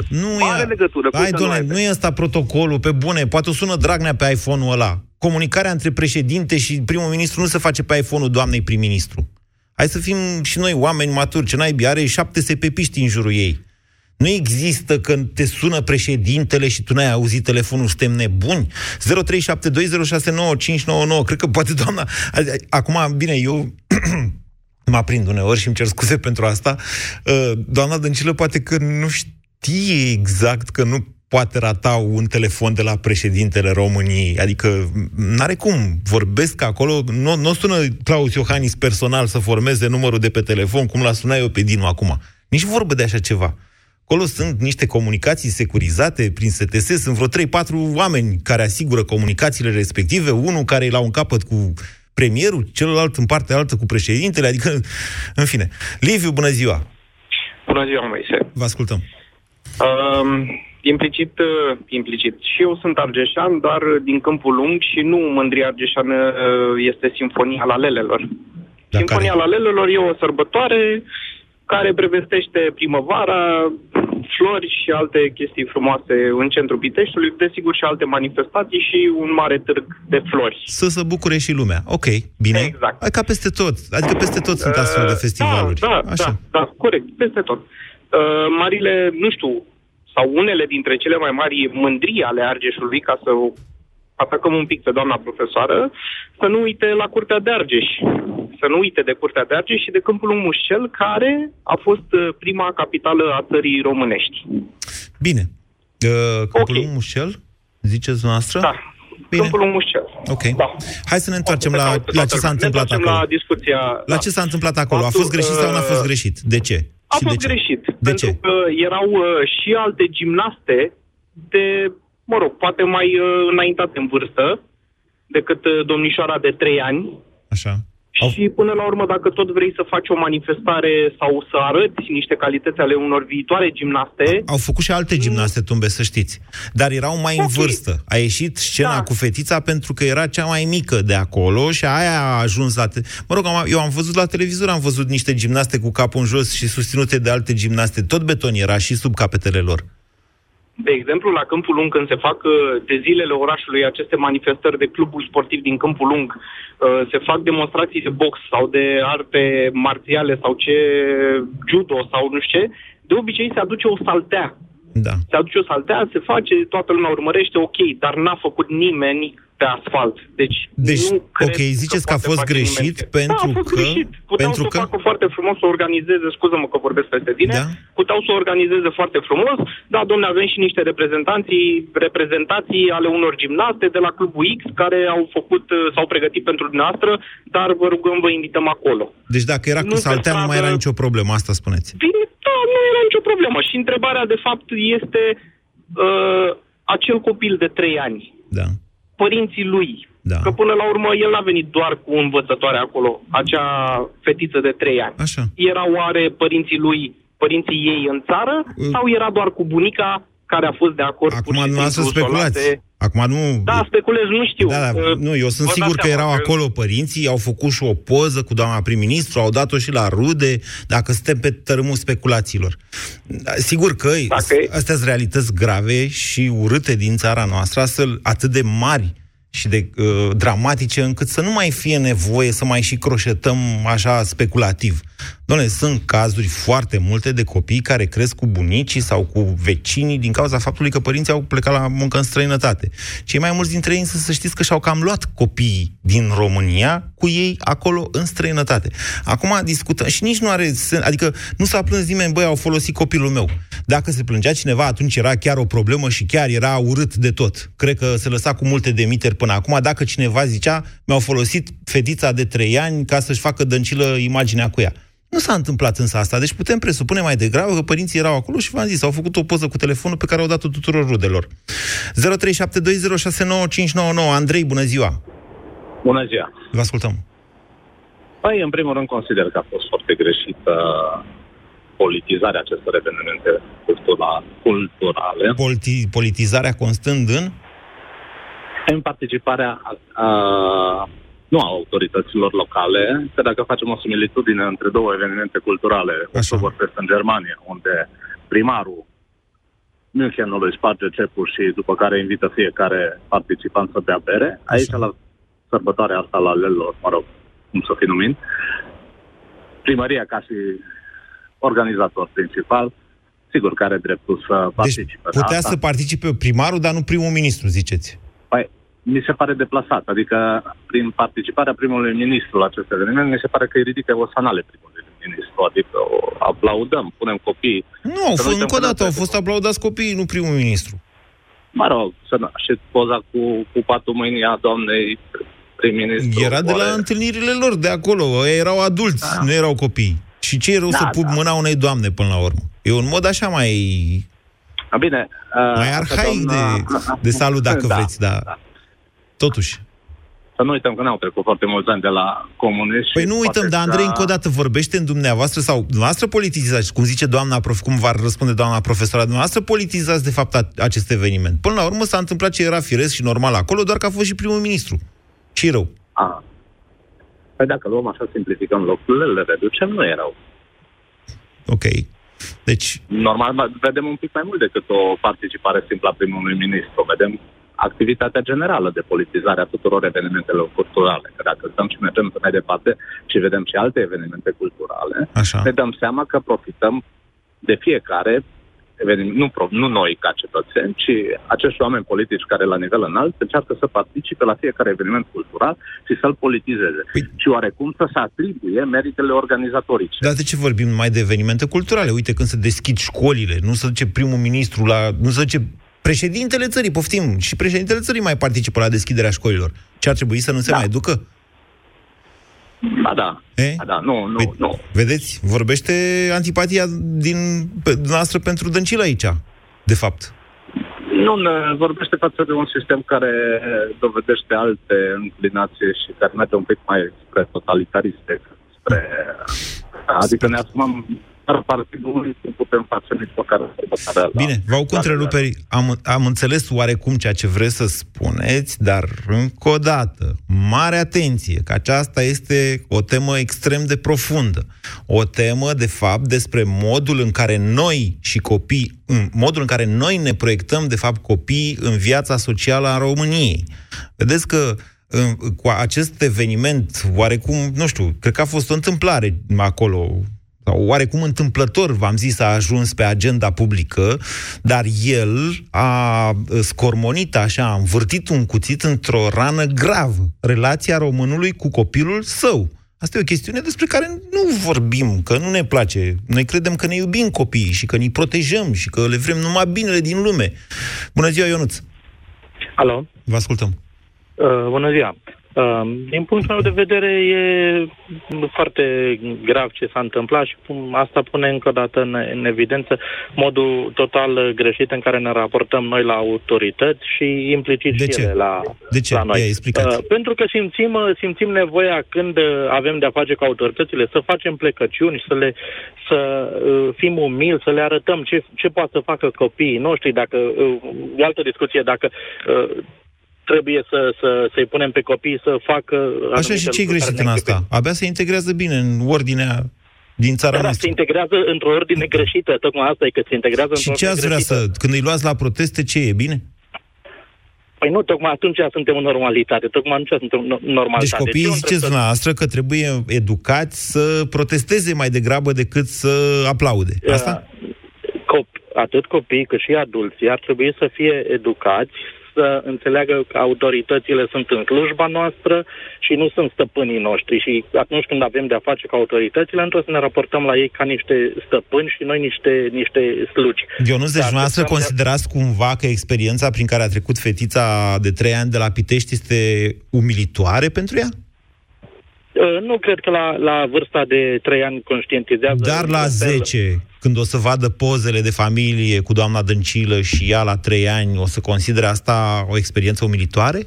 Nu are e, legătură. Hai, doamne, nu e ăsta protocolul, pe bune, poate o sună Dragnea pe iPhone-ul ăla. Comunicarea între președinte și primul ministru nu se face pe iPhone-ul doamnei prim-ministru. Hai să fim și noi oameni maturi. Ce naibii are șapte sepepiști în jurul ei. Nu există când te sună președintele și tu n-ai auzit telefonul, suntem nebuni? 0372069599, cred că poate doamna... Acum, bine, eu mă aprind uneori și îmi cer scuze pentru asta. Uh, doamna Dăncilă poate că nu știe exact că nu poate rata un telefon de la președintele României. Adică n-are cum. Vorbesc acolo, nu, nu sună Claus Iohannis personal să formeze numărul de pe telefon, cum l-a sunat eu pe Dinu acum. Nici vorbă de așa ceva. Acolo sunt niște comunicații securizate prin STS, sunt vreo 3-4 oameni care asigură comunicațiile respective, unul care e la un capăt cu premierul, celălalt în partea altă cu președintele, adică, în fine. Liviu, bună ziua! Bună ziua, Moise! Vă ascultăm. Um, implicit, uh, implicit. Și eu sunt argeșan, dar din Câmpul Lung și nu Mândria Argeșană uh, este Sinfonia la Lelelor. Da, Sinfonia care? la Lelelor e o sărbătoare care prevestește primăvara, flori și alte chestii frumoase în centrul Piteștiului, desigur și alte manifestații și un mare târg de flori. Să se bucure și lumea. Ok, bine. Exact. Hai ca peste tot. Adică peste tot sunt astfel de uh, festivaluri. Da, da, Așa. da, da, corect, peste tot. Uh, marile, nu știu, sau unele dintre cele mai mari mândrii ale Argeșului, ca să atacăm un pic pe doamna profesoară, să nu uite la Curtea de Argeș. Să nu uite de Curtea de Argeș și de Câmpul Mușcel, care a fost uh, prima capitală a țării românești. Bine. Uh, Câmpul okay. Mușcel, ziceți noastră? Da. Bine. Câmpul Mușcel. Ok. Da. Hai să ne întoarcem la, la ce s-a întâmplat acolo. La discuția... La da. ce s-a întâmplat acolo? a fost greșit sau nu a fost uh, greșit? De ce? A și fost de ce? greșit. De pentru ce? că erau uh, și alte gimnaste de mă rog, poate mai uh, înaintate în vârstă decât uh, domnișoara de 3 ani. Așa. Și până la urmă, dacă tot vrei să faci o manifestare sau să arăți niște calități ale unor viitoare gimnaste... Au făcut și alte gimnaste tumbe, să știți. Dar erau mai okay. în vârstă. A ieșit scena da. cu fetița pentru că era cea mai mică de acolo și aia a ajuns la... Te... Mă rog, eu am văzut la televizor, am văzut niște gimnaste cu capul în jos și susținute de alte gimnaste. Tot beton era și sub capetele lor. De exemplu, la Câmpul Lung, când se fac uh, de zilele orașului aceste manifestări de cluburi sportiv din Câmpul Lung, uh, se fac demonstrații de box sau de arte marțiale sau ce judo sau nu știu ce, de obicei se aduce o saltea. Da. Se aduce o saltea, se face, toată lumea urmărește, ok, dar n-a făcut nimeni pe asfalt. Deci, deci nu ok, ziceți că, că a fost greșit nimeni. pentru da, a fost că... Greșit. Puteau pentru să că... facă foarte frumos, să organizeze, scuză-mă că vorbesc peste tine, da? puteau să organizeze foarte frumos, da, domne, avem și niște reprezentanții, reprezentații ale unor gimnaste de la Clubul X care au făcut, uh, s-au pregătit pentru dumneavoastră, dar vă rugăm, vă invităm acolo. Deci dacă era cu saltea, nu mai era nicio problemă, asta spuneți. Bine, da, nu era nicio problemă. Și întrebarea, de fapt, este uh, acel copil de trei ani. Da părinții lui. Da. Că până la urmă el n-a venit doar cu învățătoare acolo, acea fetiță de trei ani. Așa. Erau oare părinții lui, părinții ei în țară uh. sau era doar cu bunica care a fost de acord Acum nu să speculați. Acum nu... Da, speculez, nu știu. Da, da, uh, nu, eu sunt sigur că erau că... acolo părinții, au făcut și o poză cu doamna prim-ministru, au dat-o și la rude, dacă suntem pe tărâmul speculațiilor. Da, sigur că astea sunt realități grave și urâte din țara noastră, astfel atât de mari și de uh, dramatice încât să nu mai fie nevoie să mai și croșetăm așa speculativ. Doamne, sunt cazuri foarte multe de copii care cresc cu bunicii sau cu vecinii din cauza faptului că părinții au plecat la muncă în străinătate. Cei mai mulți dintre ei însă să știți că și-au cam luat copiii din România cu ei acolo în străinătate. Acum discutăm și nici nu are sens, adică nu s-a plâns nimeni, băi, au folosit copilul meu. Dacă se plângea cineva, atunci era chiar o problemă și chiar era urât de tot. Cred că se lăsa cu multe demiteri până acum. Dacă cineva zicea, mi-au folosit fetița de trei ani ca să-și facă dăncilă imaginea cu ea. Nu s-a întâmplat însă asta, deci putem presupune mai degrabă că părinții erau acolo și v-am zis, au făcut o poză cu telefonul pe care au dat-o tuturor rudelor. 0372069599 Andrei, bună ziua! Bună ziua! Vă ascultăm. Păi, în primul rând, consider că a fost foarte greșită politizarea acestor evenimente cultura, culturale. Politi- politizarea constând în? În participarea a, a nu a autorităților locale, că dacă facem o similitudine între două evenimente culturale, Oktoberfest în Germania, unde primarul Münchenului sparge cepul și după care invită fiecare participant să bea bere, aici la sărbătoarea asta la lelor, mă rog, cum să fi numit, primăria ca și organizator principal, sigur că are dreptul să Deci participe. putea Asta- să participe primarul, dar nu primul ministru, ziceți. Păi, mi se pare deplasat. Adică, prin participarea primului ministru la acest eveniment, mi se pare că îi ridică o sanale primului ministru. Adică o aplaudăm, punem copii. Nu, au Să fost, uităm încă o că dată, nu au fost aplaudați copiii, nu primul ministru. Mă rog, să nu, și poza cu, cu patul mâinii a doamnei prim-ministru. Era de la oare- întâlnirile lor, de acolo. Ei erau adulți, Da. nu erau copii. Și ce e rău Da, să pui da. mâna unei doamne până la urmă? E un mod așa mai, A, Bine. uh, mai asta arhaic doamna- de, de salut, dacă Da, vreți, dar totuși. Să nu uităm că n-au trecut foarte mulți ani de la comunism. Păi nu uităm, dar Andrei încă o dată vorbește în dumneavoastră sau dumneavoastră politizați, cum zice doamna prof, cum va răspunde doamna profesoară, dumneavoastră politizați de fapt a- acest eveniment. Până la urmă s-a întâmplat ce era firesc și normal acolo, doar că a fost și primul ministru. ce rău? A. Păi dacă luăm așa, simplificăm lucrurile, le reducem, nu erau. Ok. Deci, Normal, mă, vedem un pic mai mult decât o participare simplă a primului ministru. Vedem activitatea generală de politizare a tuturor evenimentelor culturale. Că dacă stăm și mergem mai departe și vedem și alte evenimente culturale, Așa. ne dăm seama că profităm de fiecare eveniment, nu, pro- nu noi ca cetățeni, ci acești oameni politici care la nivel înalt încearcă să participe la fiecare eveniment cultural și să-l politizeze. Păi... Și oarecum să se atribuie meritele organizatorice. dar de ce vorbim numai de evenimente culturale? Uite, când se deschid școlile, nu se duce primul ministru la... Nu se duce președintele țării, poftim, și președintele țării mai participă la deschiderea școlilor. Ce ar trebui să nu se Da. mai ducă? Ba da, E? ba da, nu, nu, Păi, nu. Vedeți, vorbește antipatia din pe, noastră pentru Dăncilă aici, de fapt. Nu ne vorbește față de un sistem care dovedește alte înclinații și care merge un pic mai spre totalitariste, spre... Adică ne asumăm dar partidul nu putem face nici măcar sărbătoarea la- Bine, v-au cu întreruperi. Am, am înțeles oarecum ceea ce vreți să spuneți, dar încă o dată, mare atenție, că aceasta este o temă extrem de profundă. O temă, de fapt, despre modul în care noi și copii, în modul în care noi ne proiectăm, de fapt, copiii în viața socială a României. Vedeți că în- cu acest eveniment, oarecum, nu știu, cred că a fost o întâmplare acolo, sau oarecum întâmplător, v-am zis, a ajuns pe agenda publică, dar el a scormonit așa, a învârtit un cuțit într-o rană gravă. Relația românului cu copilul său. Asta e o chestiune despre care nu vorbim, că nu ne place. Noi credem că ne iubim copiii și că ne protejăm și că le vrem numai binele din lume. Bună ziua, Ionuț! Alo, Vă ascultăm. uh, bună ziua. Uh, din punctul meu de vedere e foarte grav ce s-a întâmplat și pun- asta pune încă o dată în, în evidență modul total greșit în care ne raportăm noi la autorități și implicit De și ce? ele la, De ce? la noi. Ia, explicați. Uh, pentru că simțim, uh, simțim nevoia când uh, avem de-a face cu autoritățile să facem plecăciuni, să le să uh, fim umili, să le arătăm ce, ce poate să facă copiii noștri, dacă uh, o altă discuție, dacă uh, trebuie să, să, să-i punem pe copii să facă Așa și ce e greșit în asta? Abia se integrează bine în ordinea din țara Dar noastră. se integrează într-o ordine greșită, tocmai asta e că se integrează într-o Și ce ordine ați vrea greșită. să... Când îi luați la proteste, ce e? Bine? Păi nu, tocmai atunci suntem în normalitate, tocmai atunci suntem în Deci normalitate. copiii Ce o ziceți întrebări- dumneavoastră că trebuie educați să protesteze mai degrabă decât să aplaude. Asta? Cop- atât copiii cât și adulții ar trebui să fie educați să înțeleagă că autoritățile sunt în slujba noastră și nu sunt stăpânii noștri. Și atunci când avem de-a face cu autoritățile, într să ne raportăm la ei ca niște stăpâni și noi niște, niște slugi. Ionuț, deci dumneavoastră considerați cumva că experiența prin care a trecut fetița de trei ani de la Pitești este umilitoare pentru ea? Uh, Nu cred că la, la vârsta de 3 ani conștientizează... Dar la într-un fel- 10, când o să vadă pozele de familie cu doamna Dăncilă și ea la 3 ani, o să considere asta o experiență umilitoare?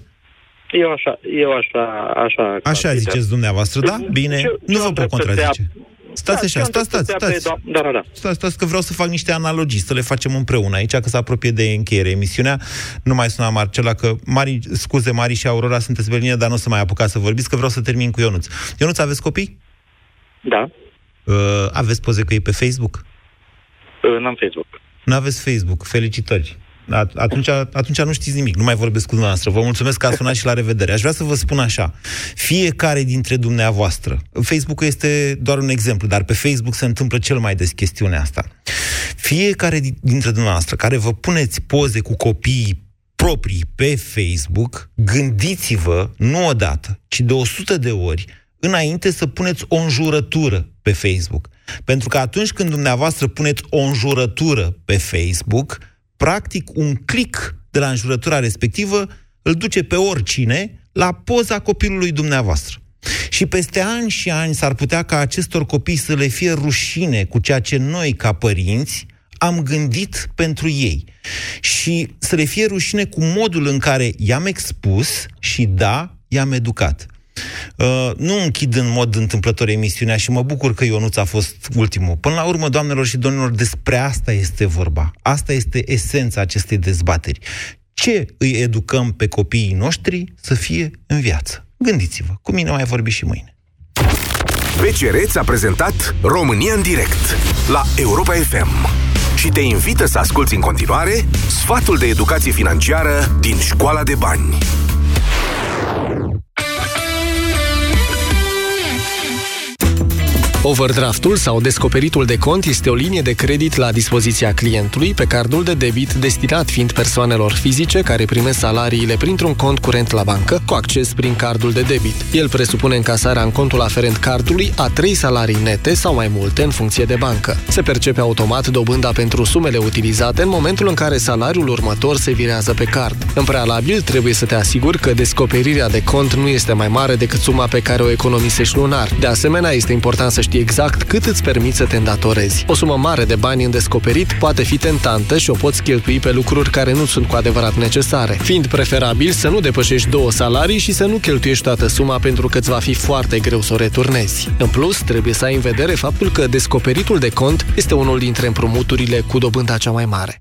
Eu așa, eu așa, așa... Așa consider. ziceți dumneavoastră, da? Bine, Ce- nu ce vă o pot trebuie să se contrazice. ap- Stați așa, stați, stați, stați. Da, da, da. Stați, stați că vreau să fac niște analogii, să le facem împreună aici, că se apropie de încheiere emisiunea. Nu mai suna Marcela, că Mari, scuze, Mari și Aurora sunteți pe linie, dar nu o să mai apucați să vorbiți, că vreau să termin cu Ionuț. Ionuț, aveți copii? Da. Uh, aveți poze cu ei pe Facebook? Uh, n-am Facebook. Nu aveți Facebook. Felicitări. Atunci, atunci nu știți nimic, nu mai vorbesc cu dumneavoastră. Vă mulțumesc că ați sunat și la revedere. Aș vrea să vă spun așa. Fiecare dintre dumneavoastră, Facebook este doar un exemplu, dar pe Facebook se întâmplă cel mai des chestiunea asta. Fiecare dintre dumneavoastră care vă puneți poze cu copiii proprii pe Facebook, gândiți-vă, nu odată, ci de 100 de ori, înainte să puneți o înjurătură pe Facebook. Pentru că atunci când dumneavoastră puneți o înjurătură pe Facebook, practic un click de la înjurătura respectivă îl duce pe oricine la poza copilului dumneavoastră. Și peste ani și ani s-ar putea ca acestor copii să le fie rușine cu ceea ce noi, ca părinți, am gândit pentru ei. Și să le fie rușine cu modul în care i-am expus și, da, i-am educat. Uh, nu închid în mod întâmplător emisiunea și mă bucur că Ionuț a fost ultimul. Până la urmă, doamnelor și domnilor, despre asta este vorba. Asta este esența acestei dezbateri. Ce îi educăm pe copiii noștri să fie în viață? Gândiți-vă, cu mine mai vorbi și mâine. BCR a prezentat România în direct la Europa FM și te invită să asculti în continuare sfatul de educație financiară din Școala de Bani. Overdraftul sau descoperitul de cont este o linie de credit la dispoziția clientului pe cardul de debit destinat fiind persoanelor fizice care primesc salariile printr-un cont curent la bancă cu acces prin cardul de debit. El presupune încasarea în contul aferent cardului a trei salarii nete sau mai multe în funcție de bancă. Se percepe automat dobânda pentru sumele utilizate în momentul în care salariul următor se virează pe card. În prealabil, trebuie să te asiguri că descoperirea de cont nu este mai mare decât suma pe care o economisești lunar. De asemenea, este important să știi știi exact cât îți permiți să te îndatorezi. O sumă mare de bani în descoperit poate fi tentantă și o poți cheltui pe lucruri care nu sunt cu adevărat necesare, fiind preferabil să nu depășești două salarii și să nu cheltuiești toată suma pentru că îți va fi foarte greu să o returnezi. În plus, trebuie să ai în vedere faptul că descoperitul de cont este unul dintre împrumuturile cu dobânda cea mai mare.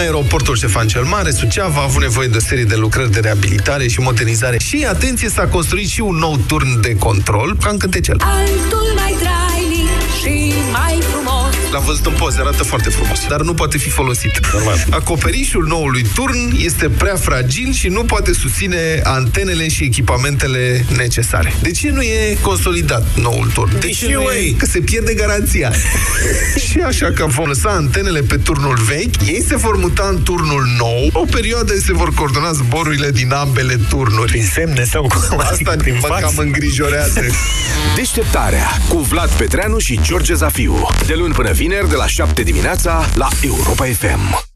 Aeroportul Ștefan cel Mare, Suceava, a avut nevoie de o serie de lucrări de reabilitare și modernizare. Și, atenție, s-a construit și un nou turn de control, ca în cântecel. Altul mai trainic și mai frumos L-am văzut în poze, arată foarte frumos, dar nu poate fi folosit. Normal. Acoperișul noului turn este prea fragil și nu poate susține antenele și echipamentele necesare. De ce nu e consolidat noul turn? De ce nu e? Că se pierde garanția. și așa că vom lăsa antenele pe turnul vechi, ei se vor muta în turnul nou, o perioadă se vor coordona zborurile din ambele turnuri. Prin semne sau cu Asta prin mă cam îngrijorează. Deșteptarea cu Vlad Petreanu și George Zafiu. De luni până vineri de la 7 dimineața la Europa FM.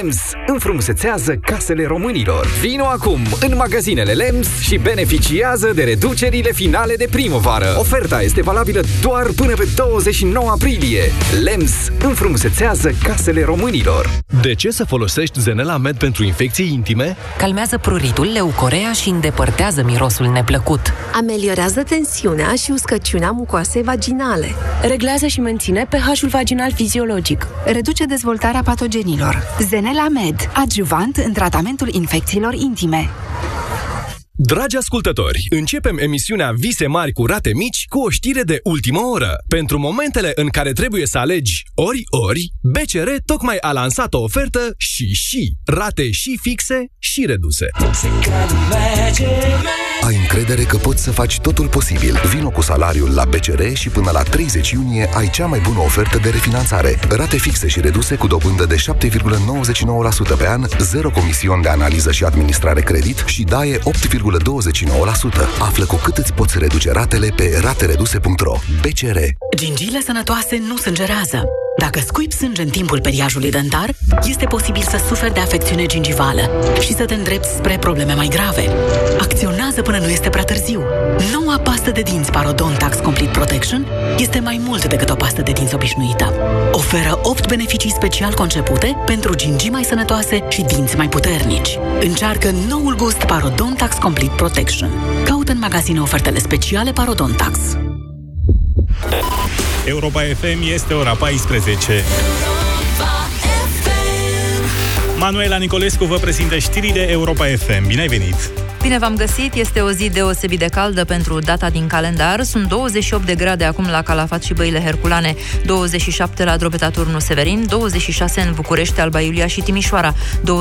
LEMS înfrumusețează casele românilor. Vino acum în magazinele LEMS și beneficiază de reducerile finale de primăvară. Oferta este valabilă doar până pe 29 aprilie. LEMS înfrumusețează casele românilor. De ce să folosești Zenela Med pentru infecții intime? Calmează pruritul, leucorea și îndepărtează mirosul neplăcut. Ameliorează tensiunea și uscăciunea mucoasei vaginale. Reglează și menține pH-ul vaginal fiziologic. Reduce dezvoltarea patogenilor. Zenela Med, adjuvant în tratamentul infecțiilor intime. Dragi ascultători, începem emisiunea Vise mari cu rate mici cu o știre de ultimă oră. Pentru momentele în care trebuie să alegi ori-ori, BCR tocmai a lansat o ofertă și și rate și fixe și reduse. Ai încredere că poți să faci totul posibil. Vino cu salariul la BCR și până la 30 iunie ai cea mai bună ofertă de refinanțare. Rate fixe și reduse cu dobândă de 7,99% pe an, zero comision de analiză și administrare credit și daie 8,29%. Află cu cât îți poți reduce ratele pe ratereduse.ro. BCR. Gingiile sănătoase nu sângerează. Dacă scuipi sânge în timpul periajului dentar, este posibil să suferi de afecțiune gingivală și să te îndrepți spre probleme mai grave. Acționează până nu este prea târziu. Noua pastă de dinți Parodontax Complete Protection este mai mult decât o pastă de dinți obișnuită. Oferă 8 beneficii special concepute pentru gingii mai sănătoase și dinți mai puternici. Încearcă noul gust Parodontax Complete Protection. Caută în magazine ofertele speciale Parodontax. Europa FM este ora 14. Manuela Nicolescu vă prezintă știrile Europa FM. Bine ai venit! Bine v-am găsit, este o zi deosebit de caldă pentru data din calendar. Sunt 28 de grade acum la Calafat și Băile Herculane, 27 la Drobeta Turnu Severin, 26 în București, Alba Iulia și Timișoara, 20